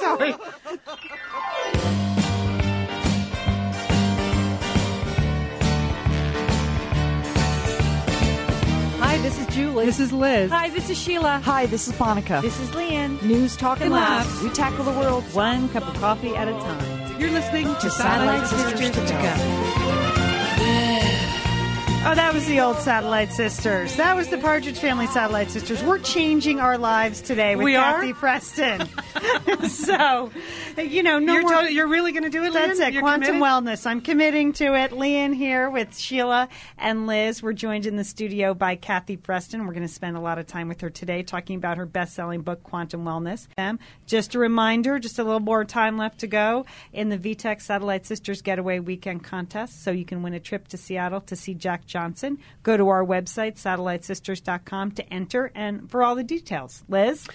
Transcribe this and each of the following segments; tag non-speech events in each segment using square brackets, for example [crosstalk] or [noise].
Sorry. Hi, this is Julie. This is Liz. Hi, this is Sheila. Hi, this is Monica. This is Lian. News, talk, and laughs. We tackle the world. One cup of coffee at a time. You're listening to, To Satellite, Satellite Sisters, Sisters to to go. Oh, that was the old Satellite Sisters. That was the Partridge Family Satellite Sisters. We're changing our lives today with We are? Kathy Freston. [laughs] so, you know, no You're, more. you're really going to do it, that's Lian? it. You're Quantum committed? wellness. I'm committing to it. Lian here with Sheila and Liz. We're joined in the studio by Kathy Freston. We're going to spend a lot of time with her today talking about her best-selling book, Quantum Wellness. Um, just a reminder, just a little more time left to go in the VTech Satellite Sisters Getaway Weekend Contest, so you can win a trip to Seattle to see Jack Johnson. Go to our website, satellitesisters.com, to enter and for all the details. Liz?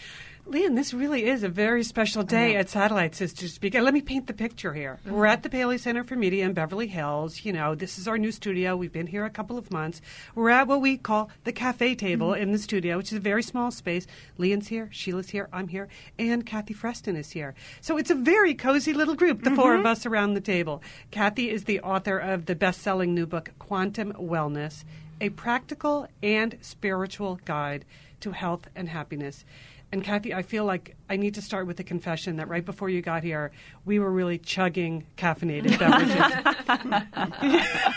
Lian, this really is a very special day at Satellite Sisters. Because let me paint the picture here. Mm-hmm. We're at the Paley Center for Media in Beverly Hills. You know, this is our new studio. We've been here a couple of months. We're at what we call the cafe table mm-hmm. in the studio, which is a very small space. Lian's here, Sheila's here, I'm here, and Kathy Freston is here. So it's a very cozy little group, the four of mm-hmm. us around the table. Kathy is the author of the best-selling new book, Quantum Wellness, a practical and spiritual guide to health and happiness. And Kathy, I feel like I need to start with a confession that right before you got here, we were really chugging caffeinated [laughs] beverages.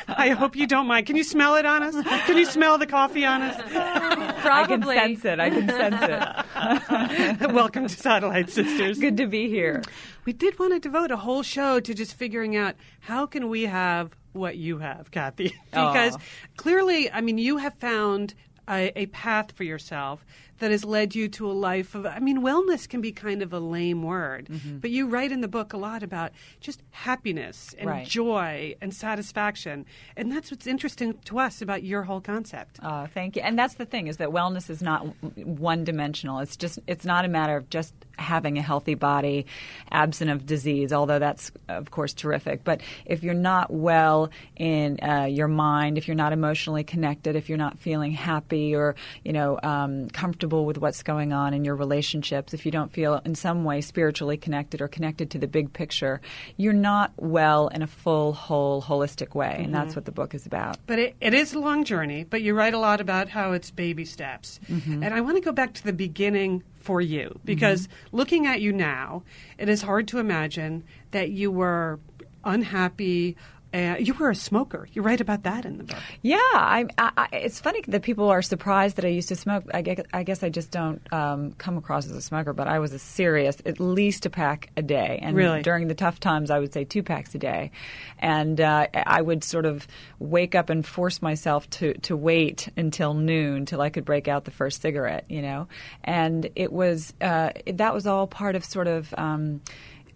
I hope you don't mind. Can you smell it on us? Can you smell the coffee on us? I can sense it. I can sense it. [laughs] Welcome to Satellite Sisters. Good to be here. We did want to devote a whole show to just figuring out how can we have what you have, Kathy? because Aw. clearly, I mean, you have found a, a path for yourself that has led you to a life of. I mean, wellness can be kind of a lame word, Mm-hmm. but you write in the book a lot about just happiness and Right. joy and satisfaction, and that's what's interesting to us about your whole concept. Uh, thank you. And that's the thing is that wellness is not one dimensional. It's just it's not a matter of just having a healthy body, absent of disease. Although that's of course terrific. But if you're not well in uh, your mind, if you're not emotionally connected, if you're not feeling happy or you know um, comfortable with what's going on in your relationships, if you don't feel in some way spiritually connected or connected to the big picture, you're not well in a full, whole, holistic way. And that's what the book is about. But it, it is a long journey, but you write a lot about how it's baby steps. Mm-hmm. And I want to go back to the beginning for you because looking at you now, it is hard to imagine that you were unhappy. Uh, you were a smoker. You write about that in the book. Yeah, I, I, I, it's funny that people are surprised that I used to smoke. I guess, I guess I just don't um, come across as a smoker, but I was a serious, at least a pack a day. And Really? during the tough times, I would say two packs a day. And uh, I would sort of wake up and force myself to, to wait until noon till I could break out the first cigarette, you know? And it was, uh, that was all part of sort of. Um,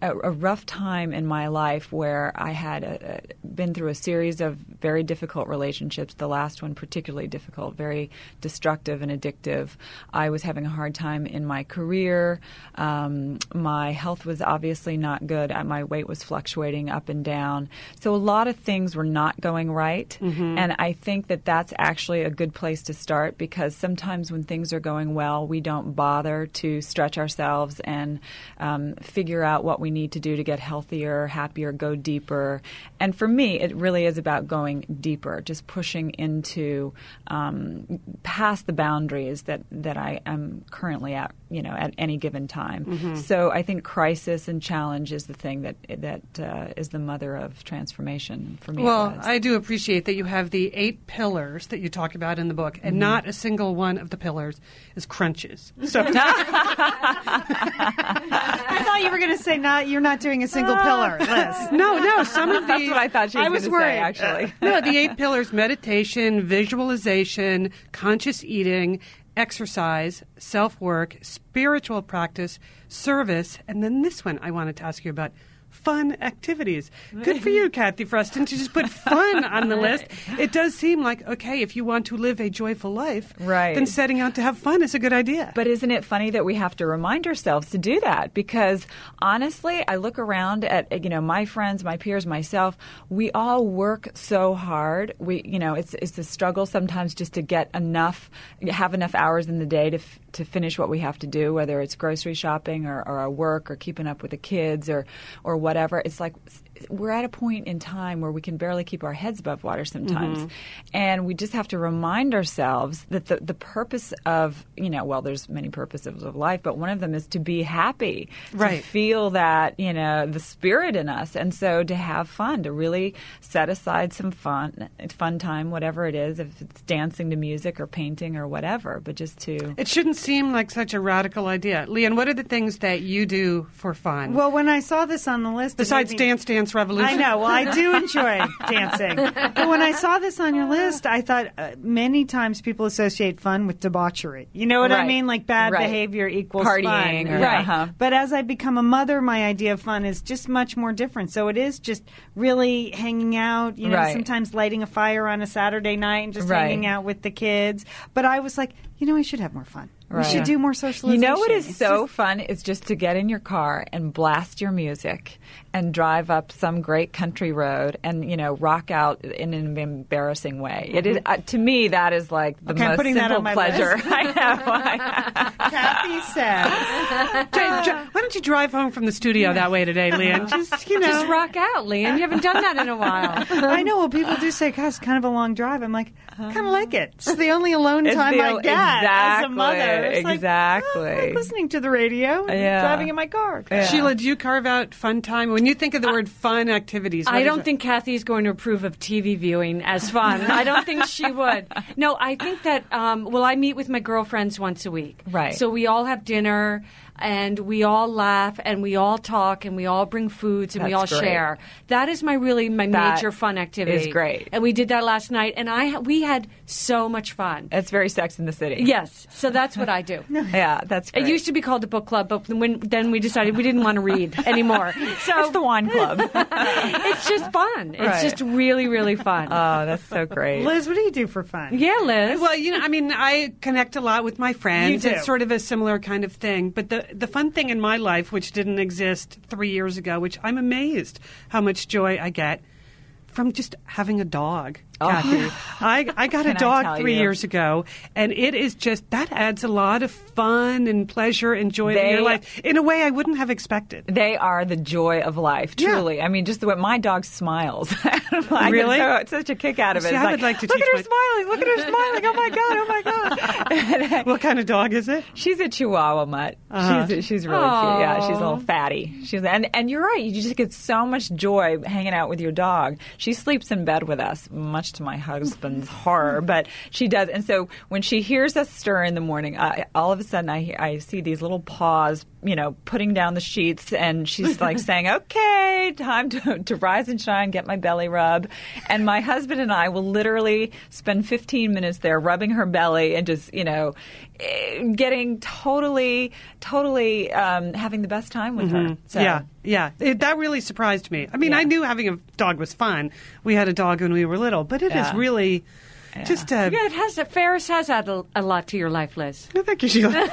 a, a rough time in my life where I had a, a, been through a series of very difficult relationships. The last one particularly difficult, very destructive and addictive. I was having a hard time in my career. Um, my health was obviously not good. Uh, My weight was fluctuating up and down. So a lot of things were not going right. And I think that that's actually a good place to start because sometimes when things are going well, we don't bother to stretch ourselves and um, figure out what we need to do to get healthier, happier, go deeper. And for me, it really is about going deeper, just pushing into um, past the boundaries that, that I am currently at, you know, at any given time. So I think crisis and challenge is the thing that that uh, is the mother of transformation for me. Well. I do appreciate that you have the eight pillars that you talk about in the book, Mm-hmm. and not a single one of the pillars is crunches. So [laughs] [laughs] I thought you were going to say not. You're not doing a single pillar, Liz. [laughs] no, no, some of these. That's what I thought she was, was going to worried. say, actually. no, the eight pillars meditation, visualization, conscious eating, exercise, self work, spiritual practice, service, and then this one I wanted to ask you about fun activities. Good for you, [laughs] Kathy Freston, to just put fun on the list. [laughs] It does seem like, okay, if you want to live a joyful life, Right. then setting out to have fun is a good idea. But isn't it funny that we have to remind ourselves to do that? Because honestly, I look around at you know my friends, my peers, myself. We all work so hard. We you know it's it's a struggle sometimes just to get enough, have enough hours in the day to f- to finish what we have to do, whether it's grocery shopping or, or our work or keeping up with the kids or or whatever. It's like we're at a point in time where we can barely keep our heads above water sometimes. Mm-hmm. And we just have to remind ourselves that the, the purpose of, you know, well, there's many purposes of life, but one of them is to be happy, Right. to feel that, you know, the spirit in us. And so to have fun, to really set aside some fun, fun time, whatever it is, if it's dancing to music or painting or whatever, but just to. it shouldn't seem like such a radical idea. Lian, what are the things that you do for fun? Well, when I saw this on the list, Besides me- Dance Dance Revolution. I know. Well, I do [laughs] enjoy dancing. But when I saw this on your list, I thought uh, many times people associate fun with debauchery. You know what I mean? Like bad Right. behavior equals Partying fun. or- right? uh-huh. But as I become a mother, my idea of fun is just much more different. So it is just really hanging out. You know, Right. sometimes lighting a fire on a Saturday night and just Right. hanging out with the kids. But I was like, you know, I should have more fun. We should do more socialization. You know what is It's so just- fun is just to get in your car and blast your music and drive up some great country road and you know rock out in an embarrassing way. It is uh, to me that is like the Okay, most simple pleasure. I know. [laughs] Kathy says. Why don't you drive home from the studio that way today, Lian? [laughs] Just, you know. Just rock out, Lian. You haven't done that in a while. I know. Well, people do say, "Gosh, it's kind of a long drive." I'm like, kind of like it. It's the only alone It's time I o- get as a mother. It's like, exactly. oh, I like listening to the radio, and Yeah. driving in my car. Yeah. Sheila, do you carve out fun time? When you think of the word fun activities, I don't think Kathy's going to approve of TV viewing as fun. I don't think she [laughs] would. No, I think that, um, well, I meet with my girlfriends once a week. Right. So we all have dinner and we all laugh and we all talk and we all bring foods and we all great. share. That is my really my That major fun activity. is great. And we did that last night and I we had so much fun. It's very Sex in the City. Yes. So that's what I do. [laughs] Yeah, that's great. It used to be called the book club, but when then we decided we didn't want to read [laughs] anymore. So it's the wine club. [laughs] it's just fun. It's Right. just really, really fun. oh, that's so great. Liz, what do you do for fun? yeah, Liz. Well, you know, I mean, I connect a lot with my friends. You do. It's sort of a similar kind of thing. But the the fun thing in my life, which didn't exist three years ago, which I'm amazed how much joy I get from just having a dog. Kathy. [laughs] I, I got a dog three you? years ago, and it is just that adds a lot of fun and pleasure and joy to your life in a way I wouldn't have expected. They are the joy of life, Yeah. truly. I mean, just the way my dog smiles. [laughs] I Really? So, such a kick out of it. It's I would like to look at her smiling. Look at her smiling. Oh my god. Oh my god. [laughs] What kind of dog is it? She's a Chihuahua mutt. Uh-huh. She's she's really cute. Yeah, she's a little fatty. She's and and you're right. You just get so much joy hanging out with your dog. She sleeps in bed with us, much to my husband's horror, but she does. And so when she hears us stir in the morning, I, all of a sudden I I see these little paws, you know, putting down the sheets, and she's like [laughs] saying, "Okay, time to to rise and shine, get my belly rub." And my husband and I will literally spend 15 minutes there rubbing her belly and just you know getting totally totally um, having the best time with her. So, Yeah, yeah. It, that really surprised me. I mean, Yeah. I knew having a dog was fun. We had a dog when we were little, but it is Yeah. just uh, yeah, it has. Ferris has added a, a lot to your life, Liz. No, thank you, Sheila. [laughs]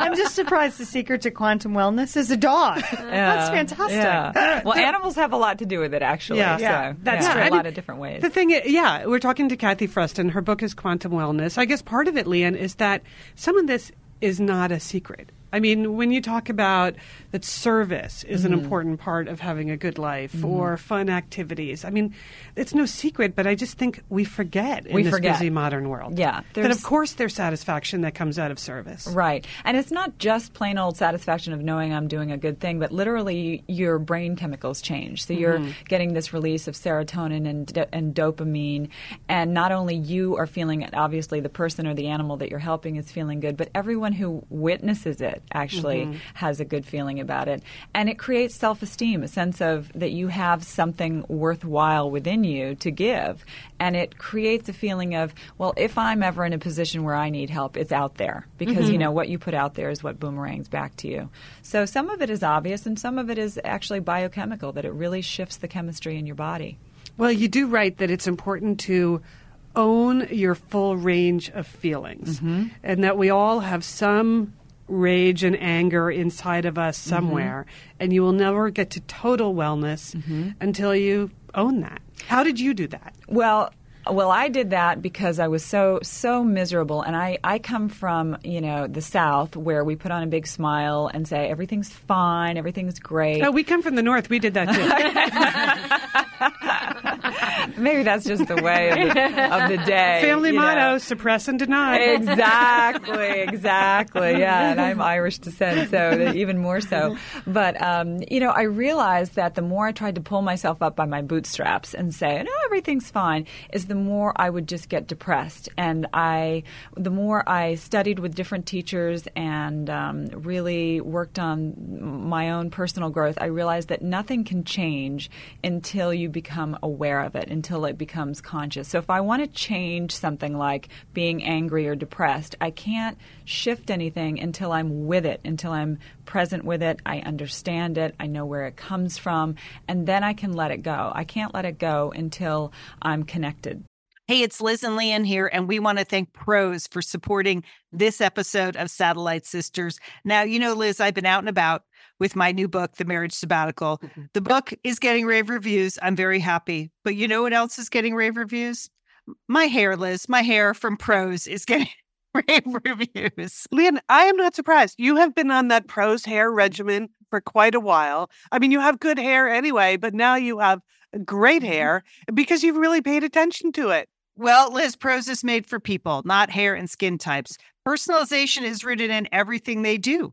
I'm just surprised the secret to quantum wellness is a dog. [laughs] That's fantastic. Yeah. Well, animals have a lot to do with it, actually. Yeah. So, Yeah, that's yeah, true. A I lot mean, of different ways. The thing, is, yeah, we're talking to Kathy Freston. Her book is Quantum Wellness. I guess part of it, Lian, is that some of this is not a secret. I mean, when you talk about that service is Mm-hmm. an important part of having a good life or fun activities, I mean, it's no secret, but I just think we forget in We this forget. busy modern world. Yeah, That, of course, there's satisfaction that comes out of service. Right. And it's not just plain old satisfaction of knowing I'm doing a good thing, but literally your brain chemicals change. So you're getting this release of serotonin and, do- and dopamine. And not only you are feeling it, obviously the person or the animal that you're helping is feeling good, but everyone who witnesses it it actually mm-hmm. has a good feeling about it. And it creates self esteem, a sense of that you have something worthwhile within you to give. And it creates a feeling of, well, if I'm ever in a position where I need help, it's out there. Because, you mm-hmm. know, what you put out there is what boomerangs back to you. So some of it is obvious and some of it is actually biochemical, that it really shifts the chemistry in your body. Well, you do write that it's important to own your full range of feelings mm-hmm. and that we all have some rage and anger inside of us mm-hmm. somewhere and you will never get to total wellness mm-hmm. until you own that. How did you do that? Well, well, I did that because I was so so miserable, and I I come from you know the South where we put on a big smile and say everything's fine, everything's great. Oh, we come from the north. We did that too. [laughs] [laughs] Maybe that's just the way of the, of the [laughs] day. Family you know. motto: suppress and deny. exactly, exactly. Yeah, and I'm Irish descent, so even more so. But um, you know, I realized that the more I tried to pull myself up by my bootstraps and say, "No, everything's fine," is the more I would just get depressed. And I, the more I studied with different teachers and um, really worked on my own personal growth, I realized that nothing can change until you become aware of it, until it becomes conscious. So if I want to change something like being angry or depressed, I can't shift anything until I'm with it, until I'm present with it, I understand it, I know where it comes from, and then I can let it go. I can't let it go until I'm connected. Hey, it's Liz and Lian here, and we want to thank Prose for supporting this episode of Satellite Sisters. Now, you know, Liz, I've been out and about with my new book, The Marriage Sabbatical. Mm-hmm. The book is getting rave reviews. I'm very happy. But you know what else is getting rave reviews? My hair, Liz, my hair from Prose is [laughs] getting rave reviews. Lian, I am not surprised. You have been on that Prose hair regimen for quite a while. I mean, you have good hair anyway, but now you have great mm-hmm. hair because you've really paid attention to it. Well, Liz, Prose is made for people, not hair and skin types. Personalization is rooted in everything they do,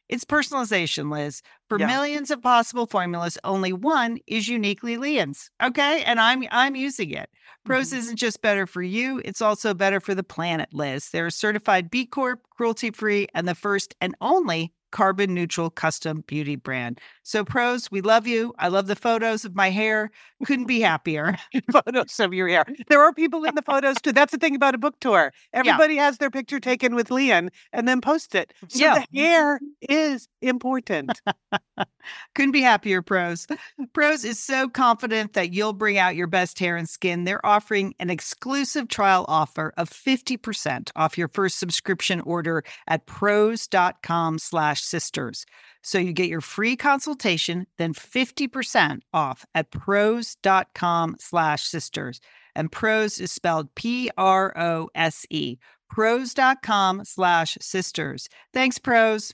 It's personalization, Liz. For Yeah. millions of possible formulas, only one is uniquely Lian's. Okay? And I'm I'm using it. Prose mm-hmm. isn't just better for you, it's also better for the planet, Liz. They're a certified B Corp, cruelty free, and the first and only carbon neutral custom beauty brand. So, Prose, we love you. I love the photos of my hair. Couldn't be happier. [laughs] photos of your hair. There are people in the photos too. That's the thing about a book tour. [laughs] Everybody has their picture taken with Lian and then post it. So Yeah. the hair is important. [laughs] [laughs] Couldn't be happier, Prose. Prose is so confident that you'll bring out your best hair and skin. They're offering an exclusive trial offer of 50% off your first subscription order at prose.com slash sisters. So you get your free consultation, then 50% off at prose.com slash sisters. And Prose is spelled P-R-O-S-E. Prose.com slash sisters. Thanks, Prose.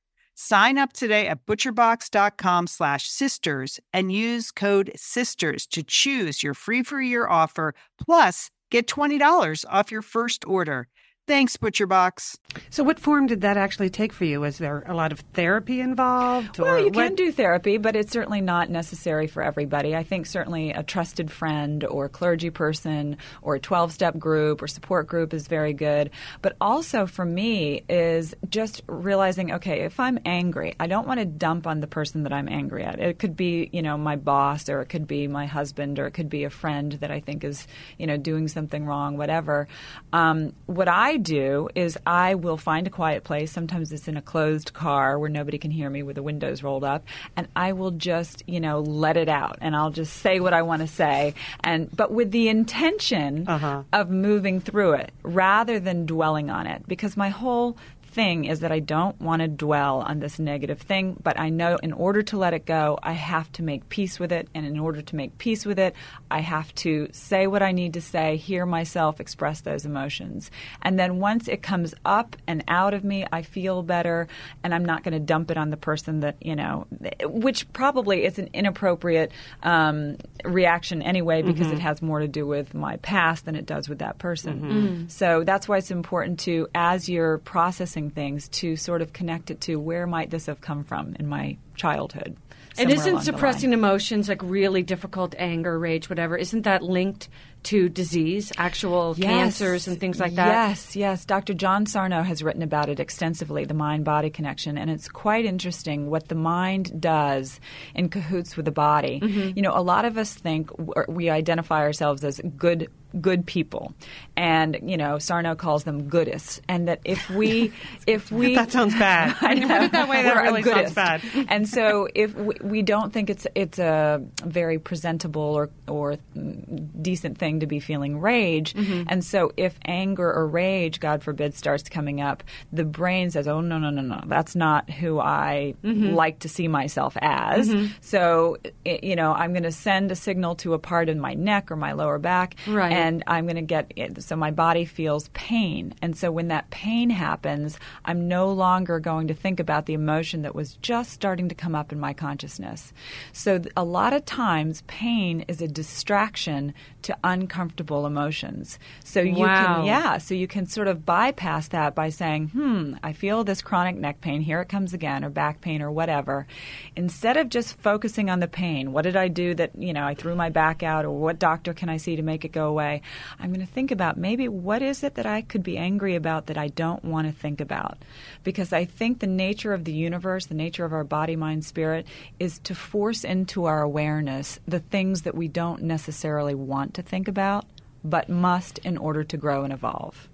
Sign up today at butcherbox.com slash sisters and use code SISTERS to choose your free for year offer plus get $20 off your first order. Thanks, Butcher Box. So, what form did that actually take for you? Was there a lot of therapy involved? Well, or you what- can do therapy, but it's certainly not necessary for everybody. I think certainly a trusted friend or clergy person or a 12 step group or support group is very good. But also for me is just realizing okay, if I'm angry, I don't want to dump on the person that I'm angry at. It could be, you know, my boss or it could be my husband or it could be a friend that I think is, you know, doing something wrong, whatever. Um, what I do is I will find a quiet place. Sometimes it's in a closed car where nobody can hear me with the windows rolled up, and I will just, you know, let it out and I'll just say what I want to say and but with the intention Uh-huh. of moving through it rather than dwelling on it because my whole thing is that I don't want to dwell on this negative thing, but I know in order to let it go, I have to make peace with it. And in order to make peace with it, I have to say what I need to say, hear myself express those emotions. And then once it comes up and out of me, I feel better and I'm not going to dump it on the person that, you know, which probably is an inappropriate um, reaction anyway because it has more to do with my past than it does with that person. So that's why it's important to, as you're processing things, to sort of connect it to where might this have come from in my childhood. And isn't suppressing emotions like really difficult, anger, rage, whatever, isn't that linked to disease, actual cancers and things like that? Yes, yes. Dr. John Sarno has written about it extensively, the mind body connection, and it's quite interesting what the mind does in cahoots with the body. Mm-hmm. You know, a lot of us think we identify ourselves as good good people and you know sarno calls them goodists and that if we [laughs] if we That sounds bad. [laughs] I you put it that way, that really sounds bad. and so if we, we don't think it's it's a very presentable or or decent thing to be feeling rage, Mm-hmm. and so if anger or rage, God forbid, starts coming up, the brain says, "Oh no no no no, that's not who I Mm-hmm. like to see myself as." So i you know, I'm going to send a signal to a part in my neck or my lower back, Right. And I'm going to get it. So my body feels pain. And so when that pain happens, I'm no longer going to think about the emotion that was just starting to come up in my consciousness. So th- a lot of times, pain is a distraction to uncomfortable emotions. So you Wow. can, yeah, so you can sort of bypass that by saying, hmm, I feel this chronic neck pain. Here it comes again, or back pain, or whatever. Instead of just focusing on the pain, what did I do that, you know, I threw my back out, or what doctor can I see to make it go away? I'm going to think about maybe what is it that I could be angry about that I don't want to think about. Because I think the nature of the universe, the nature of our body, mind, spirit, is to force into our awareness the things that we don't necessarily want to think about, but must in order to grow and evolve.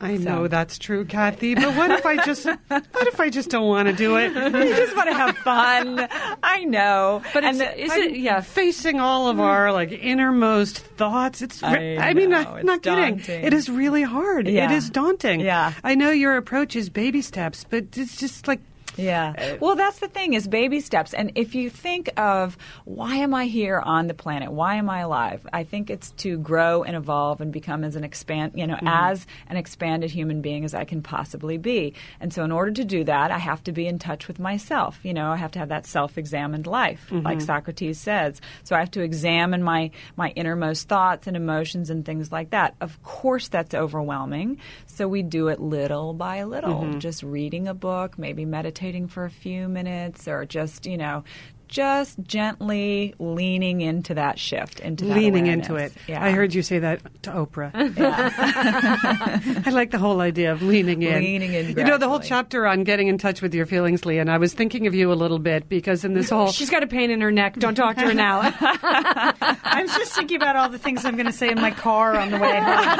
I So- know that's true, Kathy. But what if I just what if I just don't want to do it? you just want to have fun. I know. But and it's, the- it, yeah. facing all of our like innermost thoughts. It's I, I, mean, I'm not kidding. It is really hard. Yeah. It is daunting. Yeah. I know your approach is baby steps, but it's just like Yeah. [laughs] Well, that's the thing is baby steps. And if you think of why am I here on the planet? Why am I alive? I think it's to grow and evolve and become as an expand, you know, mm-hmm. as an expanded human being as I can possibly be. And so in order to do that, I have to be in touch with myself. You know, I have to have that self-examined life, like mm-hmm. Socrates says. So I have to examine my my innermost thoughts and emotions and things like that. Of course that's overwhelming. So we do it little by little, mm-hmm. just reading a book, maybe meditating for a few minutes or just, you know, just gently leaning into that shift, into that leaning into it. Yeah. I heard you say that to Oprah. [laughs] [laughs] I like the whole idea of leaning in. Leaning in You know, the whole chapter on getting in touch with your feelings, Lee, and I was thinking of you a little bit because in this whole She's got a pain in her neck. Don't talk to her now. [laughs] I was just thinking about all the things I'm going to say in my car on the way home.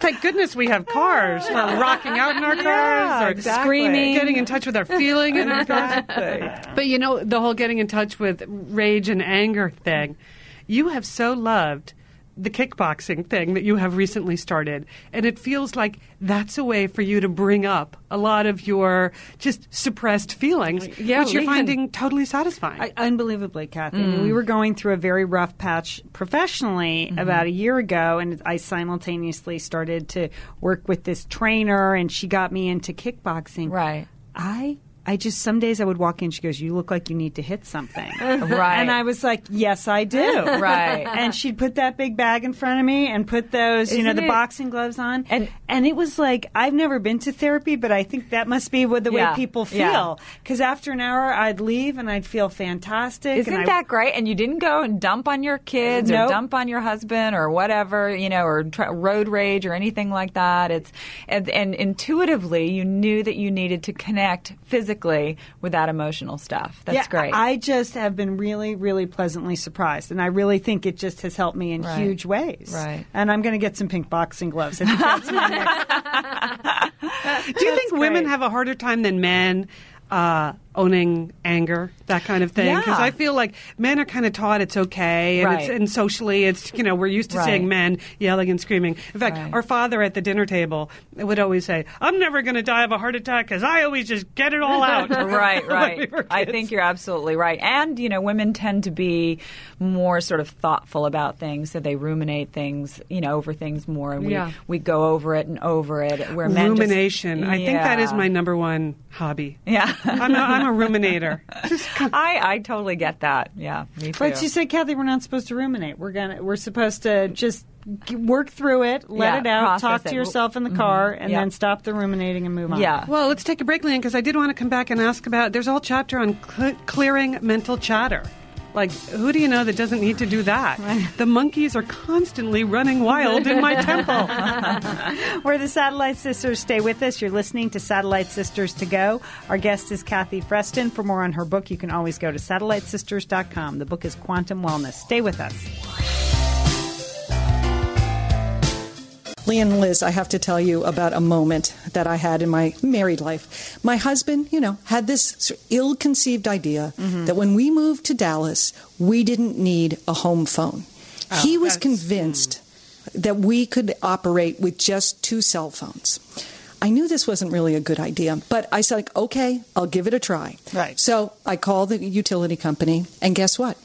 Thank goodness we have cars for rocking out in our cars Yeah, or exactly. screaming. getting in touch with our feeling in our cars. [laughs] But you know, the whole getting in touch with rage and anger thing. you have so loved the kickboxing thing that you have recently started. And it feels like that's a way for you to bring up a lot of your just suppressed feelings, Yeah, which you're finding totally satisfying. I, unbelievably, Kathy. I mean, mm. we were going through a very rough patch professionally mm-hmm. about a year ago, and I simultaneously started to work with this trainer, and she got me into kickboxing. Right. I. I just some days I would walk in. She goes, "You look like you need to hit something." [laughs] Right. And I was like, "Yes, I do." [laughs] Right. And she'd put that big bag in front of me and put those, you know, the it- boxing gloves on. And- and it was like I've never been to therapy, but I think that must be what the Yeah. way people feel. Because after an hour, I'd leave and I'd feel fantastic. Isn't and I, that great? And you didn't go and dump on your kids or dump on your husband or whatever, you know, or road rage or anything like that. It's and, and intuitively you knew that you needed to connect physically with that emotional stuff. That's yeah, great. I just have been really, really pleasantly surprised, and I really think it just has helped me in Right. huge ways. Right. And I'm going to get some pink boxing gloves. I think that's my next. [laughs] Do you think women great. have a harder time than men uh, owning anger, that kind of thing? Because Yeah. I feel like men are kind of taught it's okay, and, it's, and socially, it's you know we're used to Right. seeing men yelling and screaming. In fact, Right. our father at the dinner table would always say, "I'm never going to die of a heart attack because I always just get it all out." [laughs] [laughs] right, right. we I think you're absolutely right. And, you know, women tend to be more sort of thoughtful about things, so they ruminate things, you know, over things more. And we, Yeah. we go over it and over it. Where men just- rumination. I think that is my number one hobby. Yeah. I'm a, I'm a ruminator. [laughs] Just I, I totally get that. Yeah, me too. But you said, Kathy, we're not supposed to ruminate. We're gonna. We're supposed to just work through it, let Yeah, it out, process talk it. to yourself in the mm-hmm. car, and Yeah. then stop the ruminating and move on. yeah. Well, let's take a break, Lian, because I did want to come back and ask about. There's a whole chapter on cl- clearing mental chatter. Like, who do you know that doesn't need to do that? The monkeys are constantly running wild in my temple. [laughs] We're the Satellite Sisters. Stay with us. You're listening to Satellite Sisters to Go. Our guest is Kathy Freston. For more on her book, you can always go to satellitesisters.com. The book is Quantum Wellness. Stay with us. Lee and Liz, I have to tell you about a moment that I had in my married life. My husband, you know, had this ill conceived idea mm-hmm. that when we moved to Dallas, we didn't need a home phone. Oh, he was convinced hmm. that we could operate with just two cell phones. I knew this wasn't really a good idea, but I said, okay, I'll give it a try. Right. So I called the utility company, and guess what?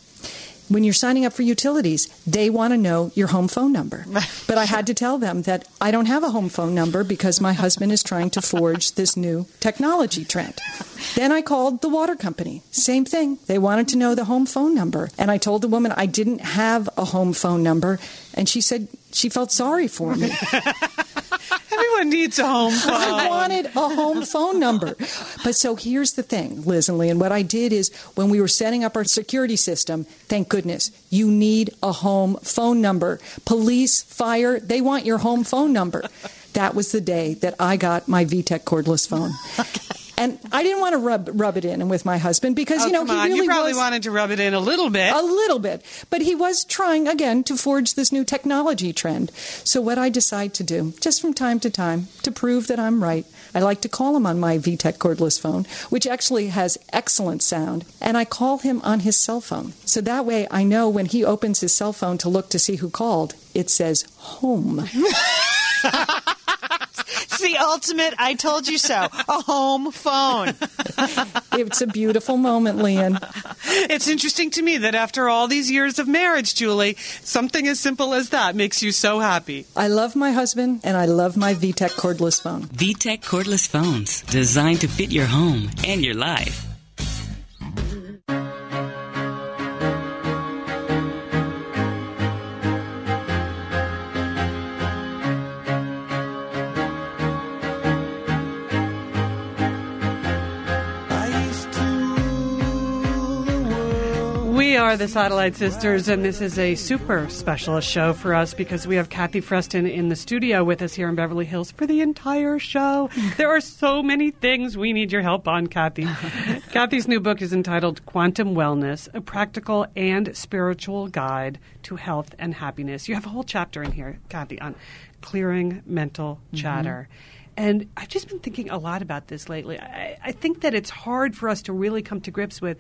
When you're signing up for utilities, they want to know your home phone number. [laughs] But I had to tell them that I don't have a home phone number because my husband is trying to forge this new technology trend. Then I called the water company. Same thing. They wanted to know the home phone number. And I told the woman I didn't have a home phone number. And she said she felt sorry for me. [laughs] Everyone needs a home phone. I wanted a home phone number. But so here's the thing, Liz and Lee, and what I did is when we were setting up our security system, thank goodness, you need a home phone number. Police, fire, they want your home phone number. That was the day that I got my VTech cordless phone. [laughs] And I didn't want to rub rub it in with my husband because Oh, you know he really you probably was wanted to rub it in a little bit. a little bit. But he was trying again to forge this new technology trend. So what I decide to do, just from time to time, to prove that I'm right, I like to call him on my VTech cordless phone, which actually has excellent sound, and I call him on his cell phone. So that way I know when he opens his cell phone to look to see who called, it says home. [laughs] It's [laughs] the ultimate I told you so. A home phone. it's a beautiful moment, Leon. It's interesting to me that after all these years of marriage, Julie, something as simple as that makes you so happy. I love my husband and I love my VTech cordless phone. VTech cordless phones, designed to fit your home and your life. Are the Satellite Sisters, and this is a super special show for us because we have Kathy Freston in the studio with us here in Beverly Hills for the entire show. [laughs] There are so many things we need your help on, Kathy. [laughs] Kathy's new book is entitled Quantum Wellness A Practical and Spiritual Guide to Health and Happiness. You have a whole chapter in here, Kathy, on clearing mental mm-hmm. chatter. And I've just been thinking a lot about this lately. I, I think that it's hard for us to really come to grips with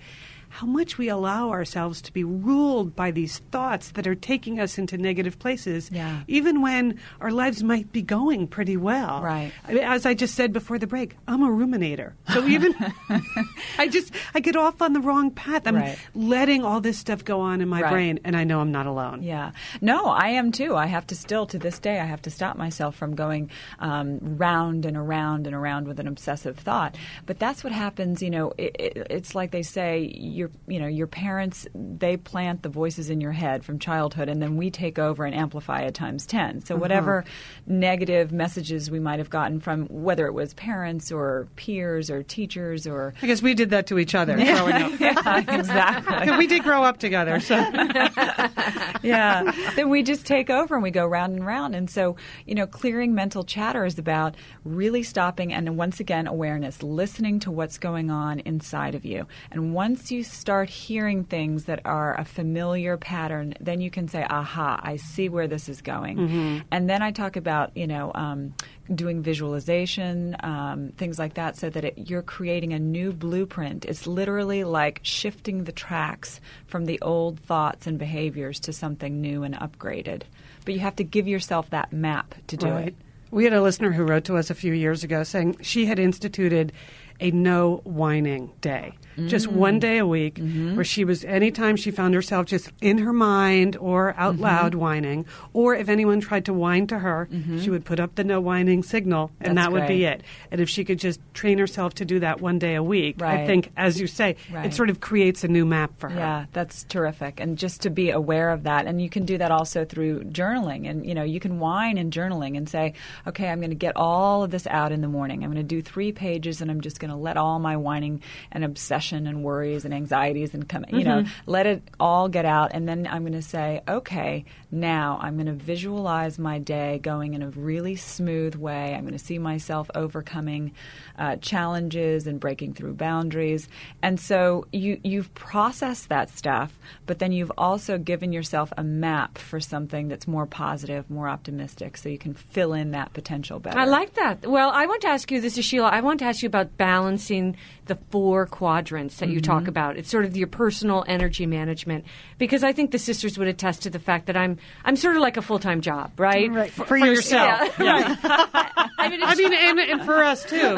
how much we allow ourselves to be ruled by these thoughts that are taking us into negative places, Yeah. even when our lives might be going pretty well. Right. As I just said before the break, I'm a ruminator. So even [laughs] I just I get off on the wrong path. I'm Right. letting all this stuff go on in my Right. brain, and I know I'm not alone. Yeah. No, I am too. I have to still, to this day, I have to stop myself from going um, round and around and around with an obsessive thought. But that's what happens, you know, it, it, it's like they say, your, you know, your parents, they plant the voices in your head from childhood, and then we take over and amplify it times 10. So mm-hmm. whatever negative messages we might have gotten from, whether it was parents or peers or teachers or... I guess we did that to each other growing up. [laughs] yeah, exactly. we did grow up together, so [laughs] yeah. Then we just take over and we go round and round. And so, you know, clearing mental chatter is about really stopping and once again, awareness, listening to what's going on inside of you. And once you start hearing things that are a familiar pattern, then you can say, aha, I see where this is going. And then I talk about, you know, um, doing visualization, um, things like that, so that it, you're creating a new blueprint. It's literally like shifting the tracks from the old thoughts and behaviors to something new and upgraded. But you have to give yourself that map to do Right. it. We had a listener who wrote to us a few years ago saying she had instituted a no whining day. Just one mm. day a week mm-hmm. where she was, anytime she found herself just in her mind or out mm-hmm. loud whining, or if anyone tried to whine to her, mm-hmm. she would put up the no whining signal and That's that would be it. And if she could just train herself to do that one day a week, I think, as you say, Right. it sort of creates a new map for her. Yeah, that's terrific. And just to be aware of that. And you can do that also through journaling. And, you know, you can whine in journaling and say, okay, I'm going to get all of this out in the morning. I'm going to do three pages and I'm just going to let all my whining and obsession and worries and anxieties and come, you know, let it all get out. And then I'm going to say, okay, now I'm going to visualize my day going in a really smooth way. I'm going to see myself overcoming uh, challenges and breaking through boundaries. And so you, you've processed that stuff, but then you've also given yourself a map for something that's more positive, more optimistic, so you can fill in that potential better. I like that. Well, I want to ask you this is Sheila. I want to ask you about balancing the four quadrants that you Mm-hmm. talk about. It's sort of your personal energy management because I think the sisters would attest to the fact that I'm I'm sort of like a full time job, right? Right. For, for yourself. Yeah. [laughs] [laughs] I mean, I mean, and, and for us too.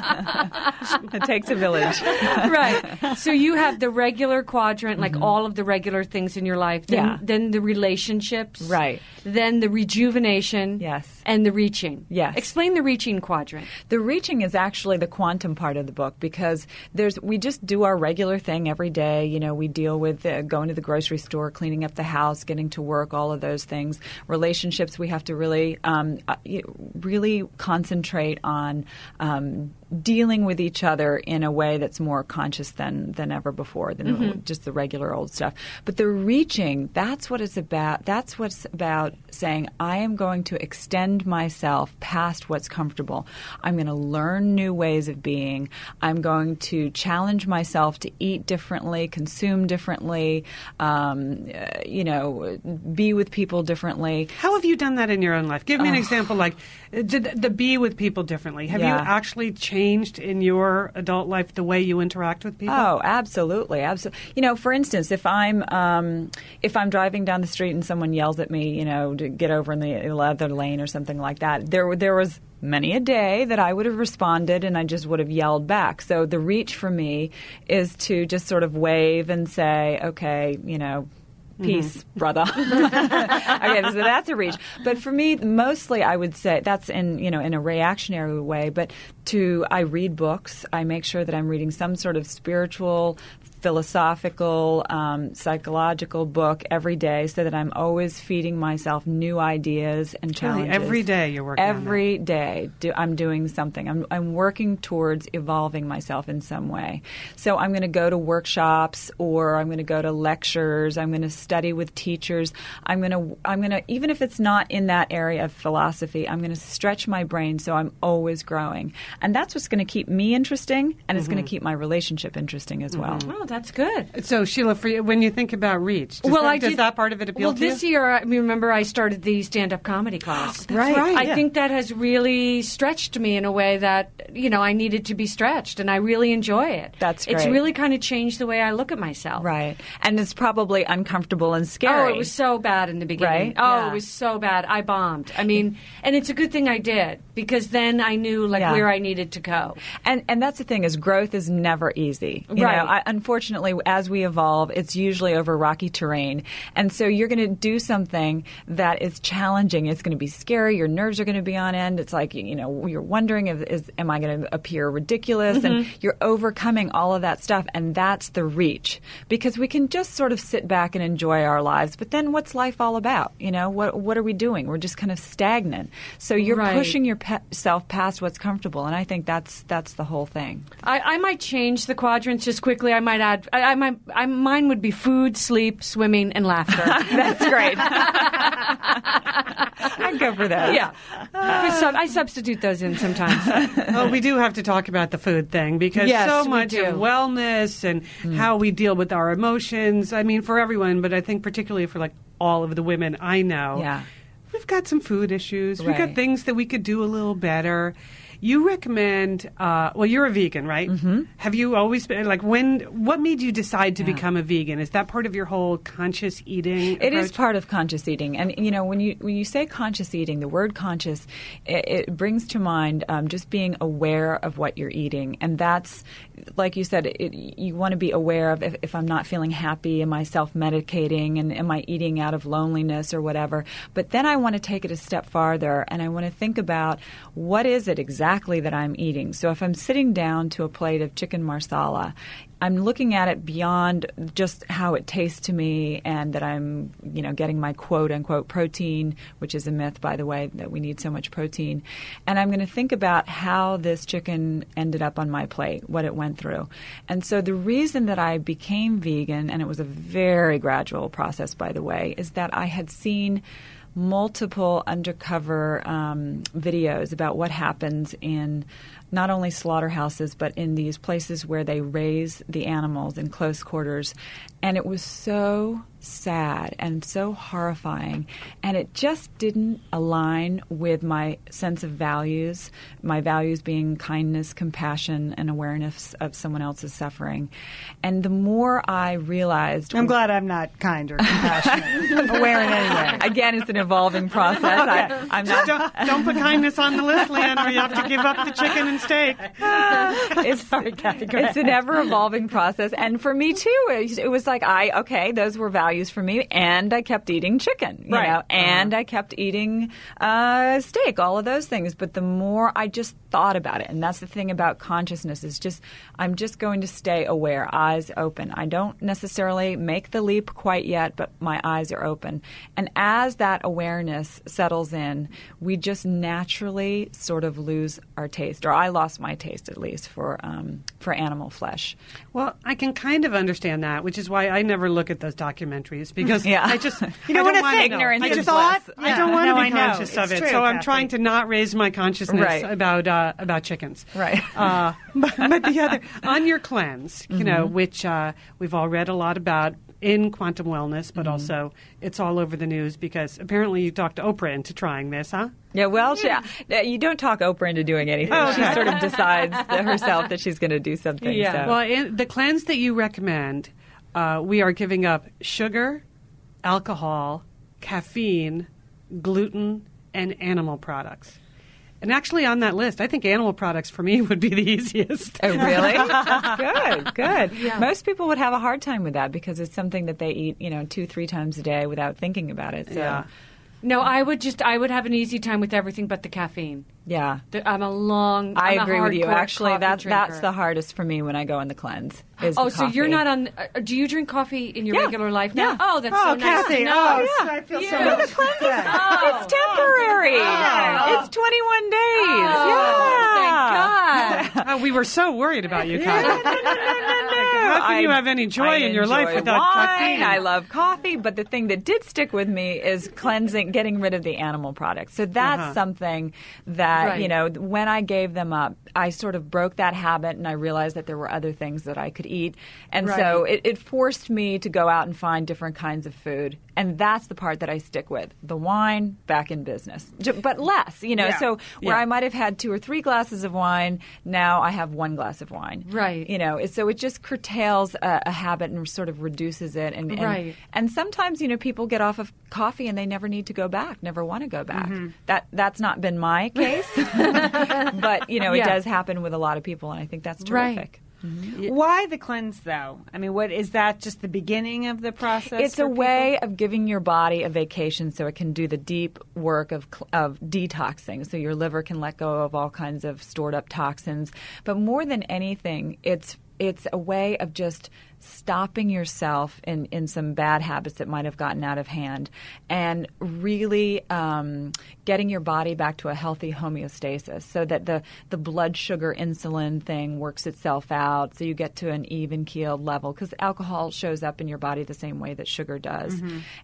But it takes a village. [laughs] right. So you have the regular quadrant, like all of the regular things in your life. Then, Mm-hmm. Yeah. then the relationships. Right. Then the rejuvenation. Yes. And the reaching. Yes. Explain the reaching quadrant. The reaching is actually the quantum part of the book because there's we just do our regular thing every day. You know, we deal with uh, going to the grocery store, cleaning up the house, getting to work, all of those things. Relationships, we have to really, um, uh, really concentrate on. Um, dealing with each other in a way that's more conscious than than ever before than just the regular old stuff but the reaching that's what it's about that's what's about saying i am going to extend myself past what's comfortable i'm going to learn new ways of being i'm going to challenge myself to eat differently consume differently um, uh, you know be with people differently How have you done that in your own life? Give me an example, like did the be with people differently. Have Yeah. you actually changed in your adult life the way you interact with people? Oh, absolutely, absolutely. You know, for instance, if I'm um, if I'm driving down the street and someone yells at me, you know, to get over in the other lane or something like that, there there was many a day that I would have responded and I just would have yelled back. So the reach for me is to just sort of wave and say, okay, you know. Mm-hmm. Peace, [laughs] brother. [laughs] okay, so that's a reach. But for me, mostly, I would say that's in you know in a reactionary way. But to I read books. I make sure that I'm reading some sort of spiritual, philosophical, um, psychological book every day, so that I'm always feeding myself new ideas and Really, challenges. every day you're working on that. Every day, do, I'm doing something. I'm, I'm working towards evolving myself in some way. So I'm going to go to workshops, or I'm going to go to lectures. I'm going to study with teachers. I'm going to I'm going to even if it's not in that area of philosophy, I'm going to stretch my brain so I'm always growing, and that's what's going to keep me interesting, and it's going to keep my relationship interesting as well. Oh, that's good. So Sheila, for you, when you think about reach, does, well, that, I does did, that part of it appeal well, to you? Well, this year, I mean, remember I started the stand-up comedy class. [gasps] Right. right, I yeah. think that has really stretched me in a way that you know I needed to be stretched, and I really enjoy it. That's great. It's really kind of changed the way I look at myself. Right. And it's probably uncomfortable and scary. Oh, it was so bad in the beginning. Right? Oh, Yeah. it was so bad. I bombed. I mean, and it's a good thing I did because then I knew like Yeah. where I needed to go. And and that's the thing is growth is never easy. You Right. know, I, unfortunately, as we evolve, it's usually over rocky terrain, and so you're going to do something that is challenging. It's going to be scary. Your nerves are going to be on end. It's like you know you're wondering if is am I going to appear ridiculous, and mm-hmm. you're overcoming all of that stuff, and that's the reach because we can just sort of sit back and enjoy our lives, but then what's life all about? You know, what what are we doing? We're just kind of stagnant. So you're Right. pushing yourself past what's comfortable, and I think that's that's the whole thing. I, I might change the quadrants just quickly. I might add. I, I might. I, mine would be food, sleep, swimming, and laughter. [laughs] That's great. [laughs] I'd go for that. yeah, I sub- I substitute those in sometimes. [laughs] oh, we do have to talk about the food thing because Yes, so much do. of wellness and Mm. how we deal with our emotions. I mean, for everyone, but I think particularly for like all of the women I know. Yeah. We've got some food issues. We've got things that we could do a little better. You recommend, uh, well, you're a vegan, right? Mm-hmm. Have you always been, like, when, what made you decide to become a vegan? Is that part of your whole conscious eating? It is approach? part of conscious eating, and you know when you when you say conscious eating, the word conscious it, it brings to mind um, just being aware of what you're eating, and that's like you said, it, you want to be aware of if, if I'm not feeling happy, am I self medicating, and am I eating out of loneliness or whatever. But then I want to take it a step farther, and I want to think about what is it exactly that I'm eating. So if I'm sitting down to a plate of chicken marsala. I'm looking at it beyond just how it tastes to me and that I'm, you know, getting my quote unquote protein, which is a myth, by the way, that we need so much protein. And I'm going to think about how this chicken ended up on my plate, what it went through. And so the reason that I became vegan, and it was a very gradual process, by the way, is that I had seen multiple undercover um, videos about what happens in not only slaughterhouses but in these places where they raise the animals in close quarters. And it was so sad and so horrifying. And it just didn't align with my sense of values my values being kindness compassion and awareness of someone else's suffering. And the more i realized I'm glad I'm not kind or compassionate. [laughs] Aware in any way. again it's an evolving process. I, i'm not don't, don't put kindness on the list, Lian, or you have to give up the chicken and steak. [laughs] it's, it's an ever evolving process. And for me too, it, it was like I okay, those were values for me, and I kept eating chicken, you Right. know, and I kept eating uh, steak, all of those things. But the more I just thought about it, and that's the thing about consciousness is just I'm just going to stay aware, eyes open. I don't necessarily make the leap quite yet, but my eyes are open. And as that awareness settles in, we just naturally sort of lose our taste, or I lost my taste at least for um, for animal flesh. Well, I can kind of understand that, which is why I never look at those documentaries because [laughs] Yeah. I just [laughs] You don't I wanna think. Ignorance I just bliss. I don't want to I be know. conscious of It's it, true, so I'm trying to not raise my consciousness Right. about uh, about chickens. Right. Uh, [laughs] but, but the other on your cleanse, you know, Mm-hmm. which uh, we've all read a lot about in quantum wellness, but Mm-hmm. also it's all over the news because apparently you talked Oprah into trying this, huh? Yeah, well, she, uh, you don't talk Oprah into doing anything. Oh, She sort of decides that [laughs] herself that she's going to do something. so. Well, in the cleanse that you recommend, uh, we are giving up sugar, alcohol, caffeine, gluten, and animal products. And actually, on that list, I think animal products for me [laughs] would be the easiest. Oh, really? [laughs] good, good. Most people would have a hard time with that because it's something that they eat, you know, two, three times a day without thinking about it. So, Yeah. no, I would just. I would have an easy time with everything but the caffeine. Yeah. I'm a long. I I'm a agree with you. Actually, coffee that that's the hardest for me when I go on the cleanse. Is Oh, the so you're not on? Uh, do you drink coffee in your Yeah. regular life now? Yeah. Oh, that's Oh, so nice Kathy. to know. Oh, I feel so Yeah. much better. Oh. It's temporary. Oh. It's 21 days. Oh, yeah. Thank God. [laughs] Oh, we were so worried about you, Kathy. no, no, no, no. How can I- you have any joy I in your life without wine, caffeine? I love coffee, but the thing that did stick with me is cleansing, getting rid of the animal products. So that's Uh-huh. something that that Right. you know when I gave them up, I sort of broke that habit, and I realized that there were other things that I could eat, and so it, it forced me to go out and find different kinds of food, and that's the part that I stick with: the wine, back in business, but less, you know. Yeah. So where Yeah. I might have had two or three glasses of wine, now I have one glass of wine, Right. You know, so it just curtails a, a habit and sort of reduces it, and, and Right. and sometimes, you know, people get off of coffee and they never need to go back, never want to go back. Mm-hmm. That that's not been my case, [laughs] [laughs] but you know, it Yeah. does happen with a lot of people, and I think that's Right. terrific. Mm-hmm. Why the cleanse, though? I mean, what is that? Just the beginning of the process? It's a people? way of giving your body a vacation so it can do the deep work of of detoxing. So your liver can let go of all kinds of stored up toxins. But more than anything, it's it's a way of just stopping yourself in, in some bad habits that might have gotten out of hand and really um, getting your body back to a healthy homeostasis so that the, the blood sugar insulin thing works itself out so you get to an even keeled level because alcohol shows up in your body the same way that sugar does.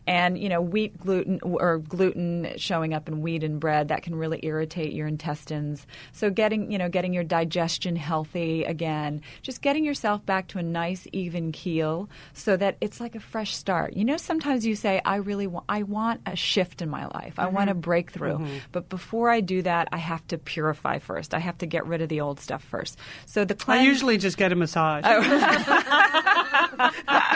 And you know wheat gluten or gluten showing up in wheat and bread that can really irritate your intestines. So getting you know getting your digestion healthy again just getting yourself back to a nice even keel so that it's like a fresh start. You know sometimes you say i really want i want a shift in my life. I mm-hmm. want a breakthrough. Mm-hmm. But before i do that i have to purify first. I have to get rid of the old stuff first. So the I usually just get a massage. Oh. [laughs] [laughs]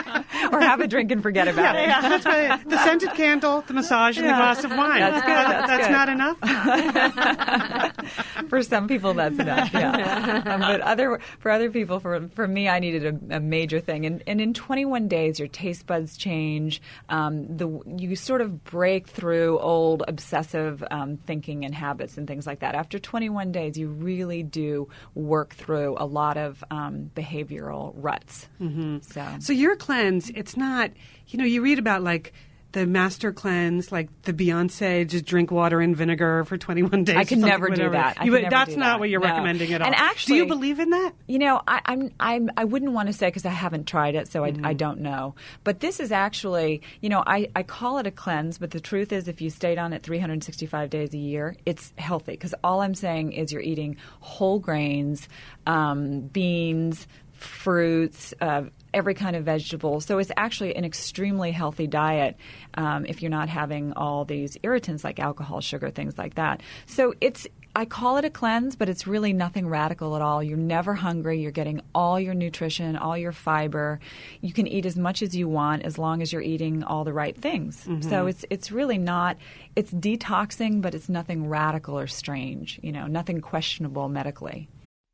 [laughs] or have a drink and forget about it Yeah, that's right. The scented candle, the massage, and the glass of wine. That's good, that's that's good. not enough. [laughs] for some people that's enough yeah [laughs] um, but other for other people for for me i needed a, a major thing and, and in 21 days your taste buds change um, the you sort of break through old obsessive um, thinking and habits and things like that after 21 days you really do work through a lot of um, behavioral ruts mm-hmm. so So your cleanse, it's not, you know, you read about like the master cleanse, like the Beyonce, just drink water and vinegar for 21 days. I could never do that. You can would- never that's do not that. what you're No. recommending at all. And actually, do you believe in that? You know, I, I'm, I'm, I wouldn't want to say because I haven't tried it, so I, I don't know. But this is actually, you know, I, I call it a cleanse, but the truth is, if you stayed on it 365 days a year, it's healthy. Because all I'm saying is you're eating whole grains, um, beans, fruits, uh, every kind of vegetable. So it's actually an extremely healthy diet um, if you're not having all these irritants like alcohol, sugar, things like that. So it's I call it a cleanse, but it's really nothing radical at all. You're never hungry. You're getting all your nutrition, all your fiber. You can eat as much as you want as long as you're eating all the right things. So it's it's really not it's detoxing, but it's nothing radical or strange, you know, nothing questionable medically.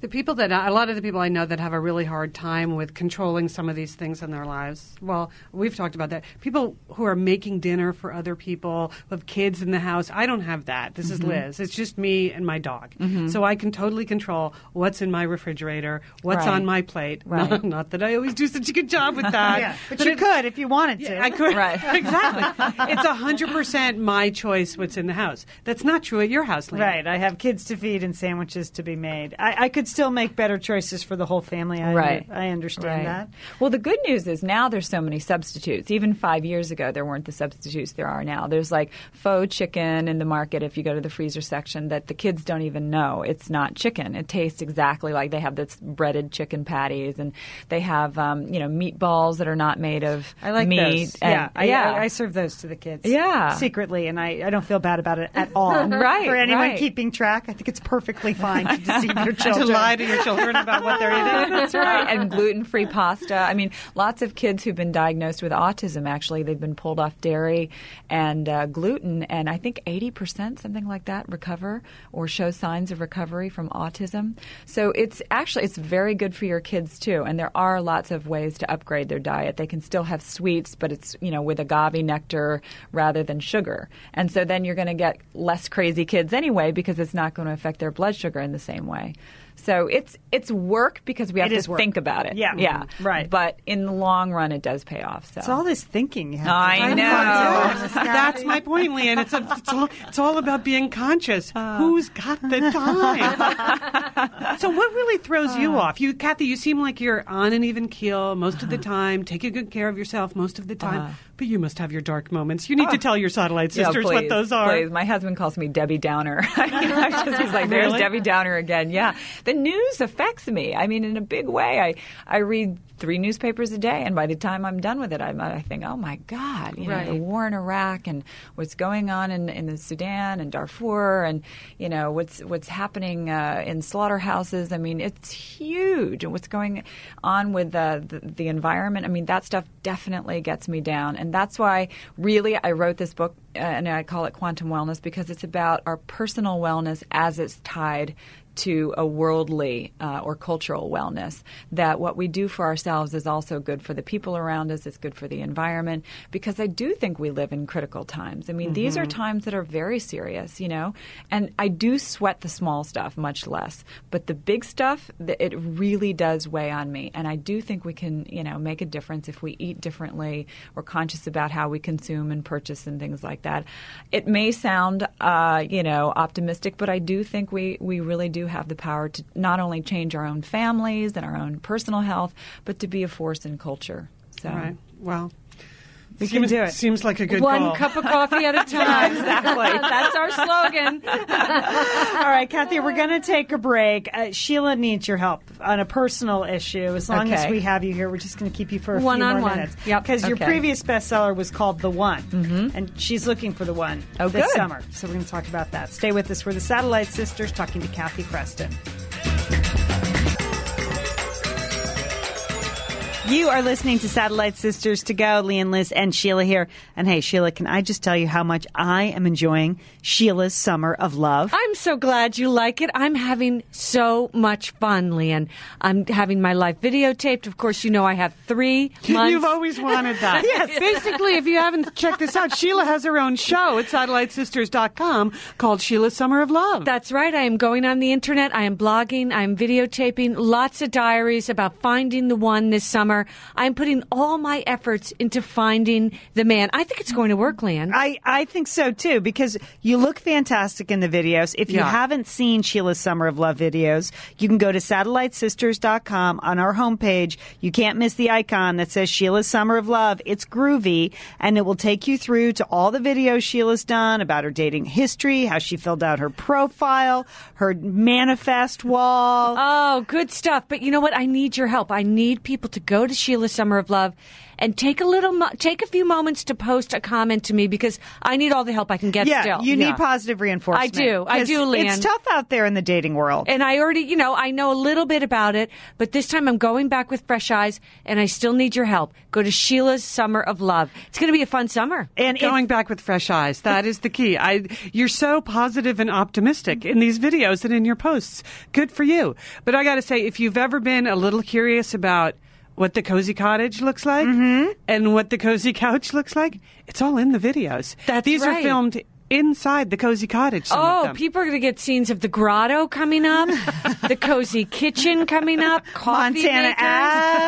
The people that a lot of the people I know that have a really hard time with controlling some of these things in their lives. Well, we've talked about that. People who are making dinner for other people, who have kids in the house. I don't have that. This is mm-hmm. Liz. It's just me and my dog. Mm-hmm. So I can totally control what's in my refrigerator, what's Right. on my plate. Right. Not, [laughs] not that I always do such a good job with that. [laughs] Yeah, but, you it- could if you wanted to. I could. Right. [laughs] exactly. It's hundred percent my choice. What's in the house? That's not true at your house. Right. I have kids to feed and sandwiches to be made. I, I could still make better choices for the whole family. I, Right. I understand that. Well, the good news is now there's so many substitutes. Even five years ago, there weren't the substitutes there are now. There's like faux chicken in the market if you go to the freezer section that the kids don't even know it's not chicken. It tastes exactly like they have this breaded chicken patties and they have um, you know meatballs that are not made of I like meat. those. and- yeah, I, yeah. I, I serve those to the kids. Yeah. secretly, and I, I don't feel bad about it at all. [laughs] Right, For anyone right. keeping track, I think it's perfectly fine to [laughs] deceive your To children. lie to your children about what they're eating. [laughs] That's right. And gluten free pasta. I mean, lots of kids who've been diagnosed with autism actually, they've been pulled off dairy and uh, gluten, and I think 80%, something like that, recover or show signs of recovery from autism. So it's actually, it's very good for your kids too. And there are lots of ways to upgrade their diet. They can still have sweets, but it's, you know, with agave nectar rather than sugar. And so then you're going to get less crazy kids anyway because it's not going to affect their blood sugar in the same way. So it's it's work because we have It to work. think about it. Yeah. yeah, mm-hmm. Right. But in the long run, it does pay off. So It's all this thinking you have. I to know. Yes, [laughs] That's my point, Lian. It's, a, it's, all, it's all about being conscious. Uh. Who's got the time? [laughs] so, what really throws you uh. off? You, Kathy, you seem like you're on an even keel most of the uh-huh. time, taking good care of yourself most of the time, uh-huh. but you must have your dark moments. You need to oh. tell your satellite Yeah, sisters what those are. Please. My husband calls me Debbie Downer. [laughs] I just, he's like, "There's Really? Debbie Downer again." Yeah, the news affects me. I mean, in a big way. I I read three newspapers a day, and by the time I'm done with it, I, I think, oh my God, you know, the war in Iraq and what's going on in, in the Sudan and Darfur, and you know what's what's happening uh, in slaughterhouses. I mean, it's huge, and what's going on with uh, the the environment. I mean, that stuff definitely gets me down, and that's why really I wrote this book. Uh, and I call it Quantum Wellness because it's about our personal wellness as it's tied to a worldly uh, or cultural wellness. That what we do for ourselves is also good for the people around us, it's good for the environment, because I do think we live in critical times. I mean, these are times that are very serious, you know, and I do sweat the small stuff much less, but the big stuff, it really does weigh on me. And I do think we can, you know, make a difference if we eat differently, we're conscious about how we consume and purchase and things like that. It may sound, uh, you know, optimistic, but I do think we, we really do have the power to not only change our own families and our own personal health, but to be a force in culture. So. Right. Well, We can seems, do it. Seems like a good One goal. cup of coffee at a [laughs] time. Exactly. [laughs] That's our slogan. [laughs] All right, Kathy, we're going to take a break. Uh, Sheila needs your help on a personal issue. As long as we have you here, we're just going to keep you for a few One-on-one. more minutes. Yep. Because your previous bestseller was called The One, mm-hmm. and she's looking for the one Oh, this good. summer. So we're going to talk about that. Stay with us. We're the Satellite Sisters talking to Kathy Freston. You are listening to Satellite Sisters to Go. Lee and Liz and Sheila here. And hey, Sheila, can I just tell you how much I am enjoying Sheila's Summer of Love? I'm so glad you like it. I'm having so much fun, Lian. I'm having my life videotaped. Of course, you know I have three [laughs] months. You've always wanted that. [laughs] yes. Basically, if you haven't checked this out, Sheila has her own show at satellitesisters.com called Sheila's Summer of Love. That's right. I am going on the internet. I am blogging. I am videotaping lots of diaries about finding the one this summer. I'm putting all my efforts into finding the man. I think it's going to work, Lian. I, I think so too because you look fantastic in the videos. If you Yeah. haven't seen Sheila's Summer of Love videos, you can go to satellitesisters.com on our homepage. You can't miss the icon that says Sheila's Summer of Love. It's groovy and it will take you through to all the videos Sheila's done about her dating history, how she filled out her profile, her manifest wall. Oh, good stuff. But you know what? I need your help. I need people to go to Sheila's Summer of Love and take a little, mo- take a few moments to post a comment to me because I need all the help I can get yeah, still. you Yeah. need positive reinforcement. I do. I do, Lian. It's tough out there in the dating world. And I already, you know, I know a little bit about it, but this time I'm going back with fresh eyes and I still need your help. Go to Sheila's Summer of Love. It's going to be a fun summer. and if- Going back with fresh eyes. That is the key. I, you're so positive and optimistic in these videos and in your posts. Good for you. But I got to say, if you've ever been a little curious about what the cozy cottage looks like Mm-hmm. and what the cozy couch looks like, it's all in the videos. That's These are filmed inside the cozy cottage. some of Oh, them. people are going to get scenes of the grotto coming up, [laughs] the cozy kitchen coming up, coffee Montana makers,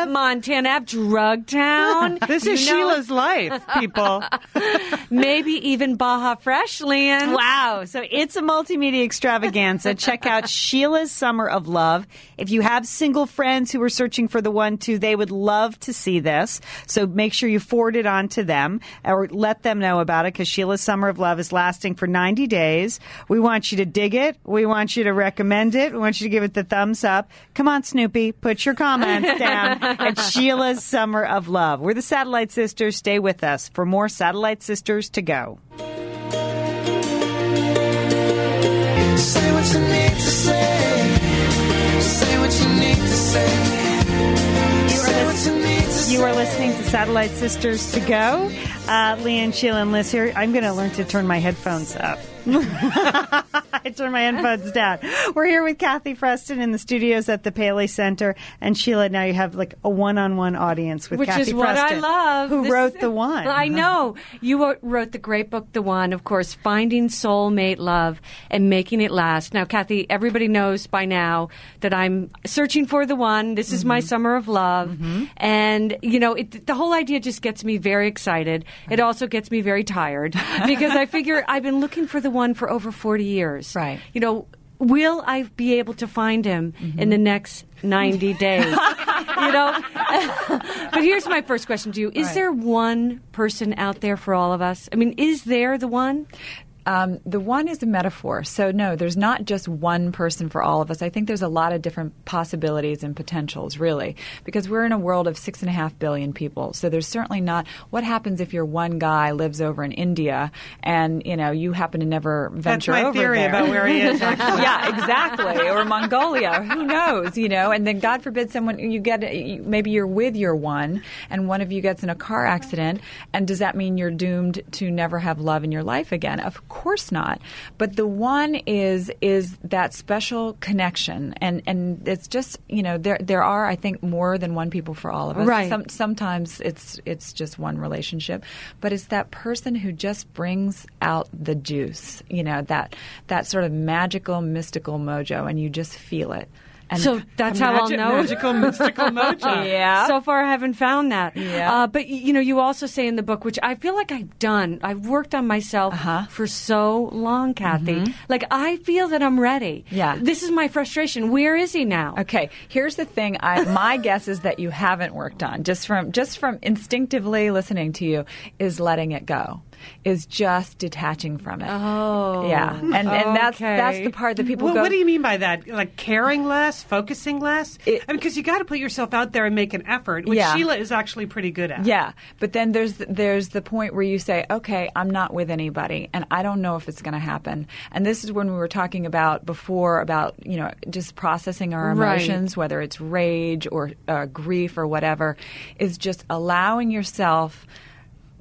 Ave. Montana Ave, Drug Town. [laughs] This is You know, Sheila's life, people. [laughs] Maybe even Baja Fresh, Lian. Wow. So it's a multimedia extravaganza. Check out Sheila's Summer of Love. If you have single friends who are searching for the one too, they would love to see this. So make sure you forward it on to them or let them know about it because Sheila's Summer of Love is lasting for 90 days. We want you to dig it. We want you to recommend it. We want you to give it the thumbs up. Come on, Snoopy, put your comments [laughs] down at Sheila's Summer of Love. We're the Satellite Sisters. Stay with us for more Satellite Sisters to go. Say what you need to say. Say what you need to say. Say what you need to say. You are listening to Satellite Sisters to Go. Uh, Lian, Sheila, and Liz here. I'm going to learn to turn my headphones up. [laughs] I turn my headphones down. We're here with Kathy Freston in the studios at the Paley Center, and Sheila. Now you have like a one-on-one audience with Which Kathy is what I Freston, love. Who This- wrote the one? I uh-huh. know. You wrote- the great book, The One, of course, Finding Soulmate Love and Making It Last. Now, Kathy, everybody knows by now that I'm searching for the one. This is my Mm-hmm. summer of love. Mm-hmm. And, you know, it, the whole idea just gets me very excited. It uh-huh. also gets me very tired [laughs] because I figure I've been looking for the one for over 40 years. Right. You know, will I be able to find him mm-hmm. in the next 90 [laughs] days? you know? [laughs] but here's my first question to you Is Right. there one person out there for all of us? I mean, is there the one? Um, the one is a metaphor. So, no, there's not just one person for all of us. I think there's a lot of different possibilities and potentials, really, because we're in a world of six and a half billion people. So, there's certainly not what happens if your one guy lives over in India and, you know, you happen to never venture That's my over theory there. about where he is. [laughs] Yeah, exactly. Or Mongolia. Who knows? You know, and then God forbid someone you get maybe you're with your one, and one of you gets in a car accident, and does that mean you're doomed to never have love in your life again? Of course not. But the one is is that special connection, and and it's just you know there there are I think more than one people for all of us. Right. Some, sometimes it's it's just one relationship, but it's that person who just brings out the juice. You know that that sort of magical, mystical mojo, and you just feel it. And So that's how I'll know. Magical, mystical mojo. [laughs] yeah. So far, I haven't found that. Yeah. Uh, but you know, you also say in the book, which I feel like I've done. I've worked on myself Uh-huh. for so long, Kathy. Like I feel that I'm ready. Yeah. This is my frustration. Where is he now? Okay, here's the thing. I, [laughs] my guess is that you haven't worked on just from just from instinctively listening to you is letting it go, is just detaching from it. Oh. yeah, and and that's okay. that's the part that people Well, go. what do you mean by that? Like caring less, focusing less? It- I mean, because you got to put yourself out there and make an effort, which Yeah. Sheila is actually pretty good at. Yeah, but then there's there's the point where you say, okay, I'm not with anybody, and I don't know if it's going to happen. And this is when we were talking about before about you know just processing our Right. emotions, whether it's rage or uh, grief or whatever, is just allowing yourself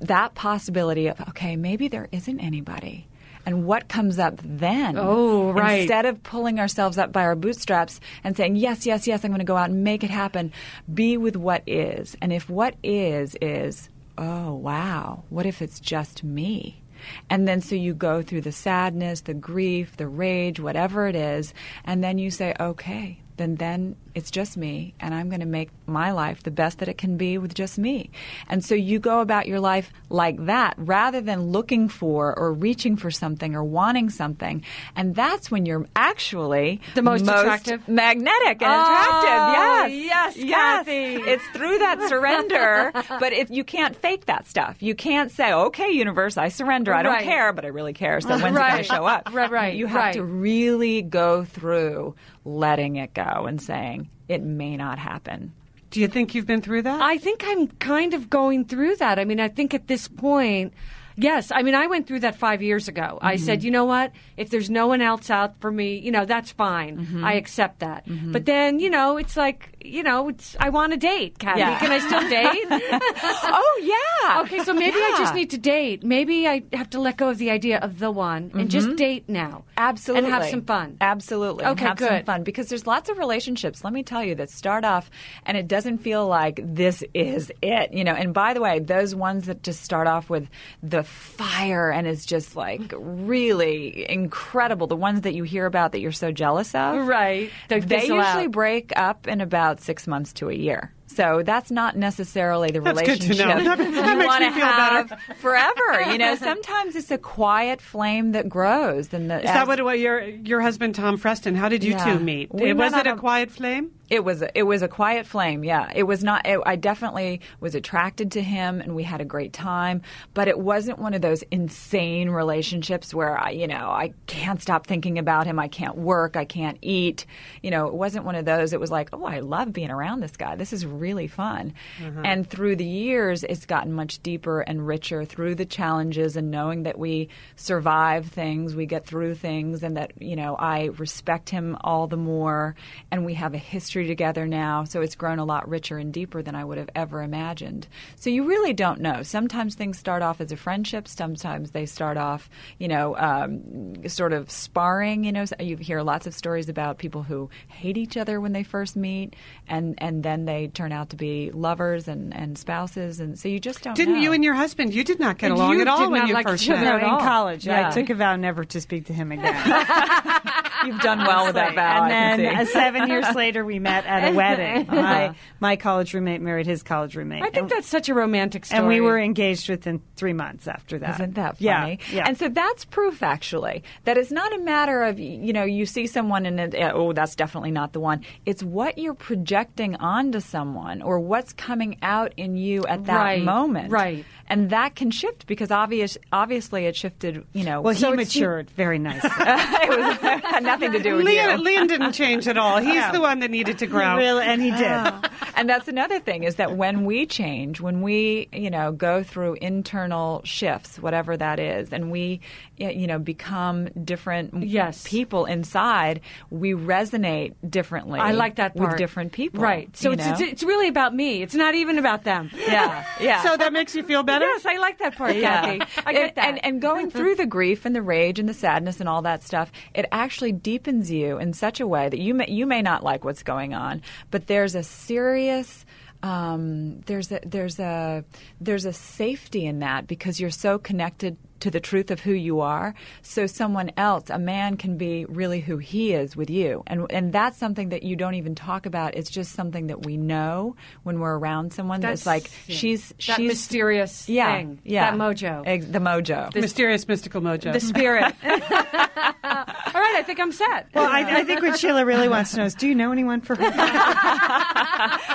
that possibility of okay, maybe there isn't anybody. And what comes up then? Oh, right. Instead of pulling ourselves up by our bootstraps and saying, yes, yes, yes, I'm going to go out and make it happen, be with what is. And if what is, is, oh, wow, what if it's just me? And then so you go through the sadness, the grief, the rage, whatever it is, and then you say, okay, then then it's just me and I'm going to make my life the best that it can be with just me. And so you go about your life like that rather than looking for or reaching for something or wanting something. And that's when you're actually The most attractive? magnetic and Oh, attractive. Yes. yes, Kathy. It's through that surrender, [laughs] but if you can't fake that stuff. You can't say, "Okay, universe, I surrender. I don't Right. care, but I really care." So when's it going to show up? [laughs] Right, right, You have right. to really go through letting it go and saying it may not happen. Do you think you've been through that? I think I'm kind of going through that. I mean, I think at this point, yes. I mean, I went through that five years ago. I Mm-hmm. said, you know what? If there's no one else out for me, you know, that's fine. Mm-hmm. I accept that. But then, you know, it's like, you know, I want to date, Kathy. Yeah. Can I still date? [laughs] oh yeah. okay, so maybe I just need to date. Maybe I have to let go of the idea of the one and just date now. Mm-hmm. Absolutely. And have some fun. Absolutely. and Okay, have some good. fun because there's lots of relationships, let me tell you, that start off and it doesn't feel like this is it. You know, and by the way, those ones that just start off with the fire and is just like really incredible, the ones that you hear about that you're so jealous of. Right. They They usually out. break up in about six months to a year. So that's not necessarily the That's relationship. [laughs] That- that you want to have better. forever. You know, sometimes it's a quiet flame that grows. And the, is that what, what your your husband Tom Freston? How did you Yeah. two meet? We was it a a- quiet flame? It was a, it was a quiet flame. Yeah, it was not. It, I definitely was attracted to him, and we had a great time. But it wasn't one of those insane relationships where I, you know, I can't stop thinking about him. I can't work. I can't eat. You know, it wasn't one of those. It was like, oh, I love being around this guy. This is really fun. Mm-hmm. And through the years, it's gotten much deeper and richer through the challenges and knowing that we survive things, we get through things, and that you know I respect him all the more, and we have a history together now. So it's grown a lot richer and deeper than I would have ever imagined. So you really don't know. Sometimes things start off as a friendship. Sometimes they start off, you know, um, sort of sparring. You know, So you hear lots of stories about people who hate each other when they first meet, and and then they turn out to be lovers and and spouses, and so you just don't. Know. Didn't know. you and your husband? You did not get And along at all when you like first met. No, in all. college, I took a vow never to speak to him again. [laughs] You've done well with that vow. I and can then see. uh, seven years [laughs] later, we met at a wedding. [laughs] My my college roommate married his college roommate. I think And- that's such a romantic story. and we were engaged within three months after that. Isn't that Yeah, funny? Yeah. And so that's proof, actually, that it's not a matter of, you know, you see someone and, oh, that's definitely not the one. It's what you're projecting onto someone or what's coming out in you at that Right, moment. right. And that can shift because obvious obviously it shifted. You know, Well, he so it's- matured [laughs] very nicely. [laughs] it was had [laughs] nothing to do with Leon, you. Leon didn't change at all. He's Yeah. the one that needed to grow. Really, and he did. Ah. and that's another thing is that when we change, when we, you know, go through internal shifts, whatever that is, and we, you know, become different Yes. people inside, we resonate differently. I like that part. with different people. Right. So it's, it's it's really about me. It's not even about them. yeah, yeah. So that makes you feel better? Yes, I like that part, Kathy. I get and, that. And, and going [laughs] through the grief and the rage and the sadness and all that stuff, it actually deepens you in such a way that you may you may not like what's going on, but there's a serious um, there's a there's a there's a safety in that because you're so connected to the truth of who you are. So someone else, a man, can be really who he is with you, and and that's something that you don't even talk about. It's just something that we know when we're around someone. That's, like yeah. she's that she's mysterious yeah, thing. yeah, That mojo. Ex- the mojo. Mysterious, mystical mojo. the spirit. [laughs] All right, I think I'm set. Well, I, I think what Sheila really wants to know is, do you know anyone for her?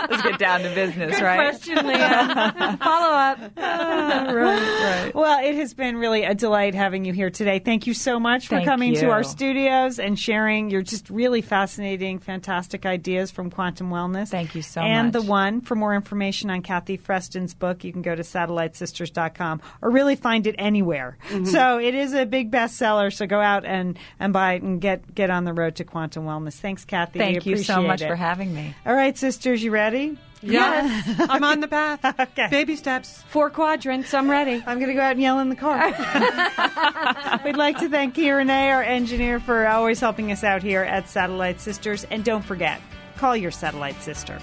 Let's get down to business, Good right? question, Leah. [laughs] Follow up. right, right. Well, it has been really a delight having you here today. Thank you so much for Thank coming to our studios and sharing your just really fascinating, fantastic ideas from Quantum Wellness. Thank you so and much. And the one for more information on Kathy Freston's book, you can go to satellitesisters.com or really find it anywhere. Mm-hmm. So it is a big bestseller. So go out and, and buy it and get get on the road to Quantum Wellness. Thanks, Kathy. We Thank you so much it. for having me. All right, sisters, you ready? Yes, I'm on the path. [laughs] Okay. Baby steps. Four quadrants. I'm ready. I'm going to go out and yell in the car. [laughs] We'd like to thank Kieran A, our engineer, for always helping us out here at Satellite Sisters. And don't forget, call your satellite sister.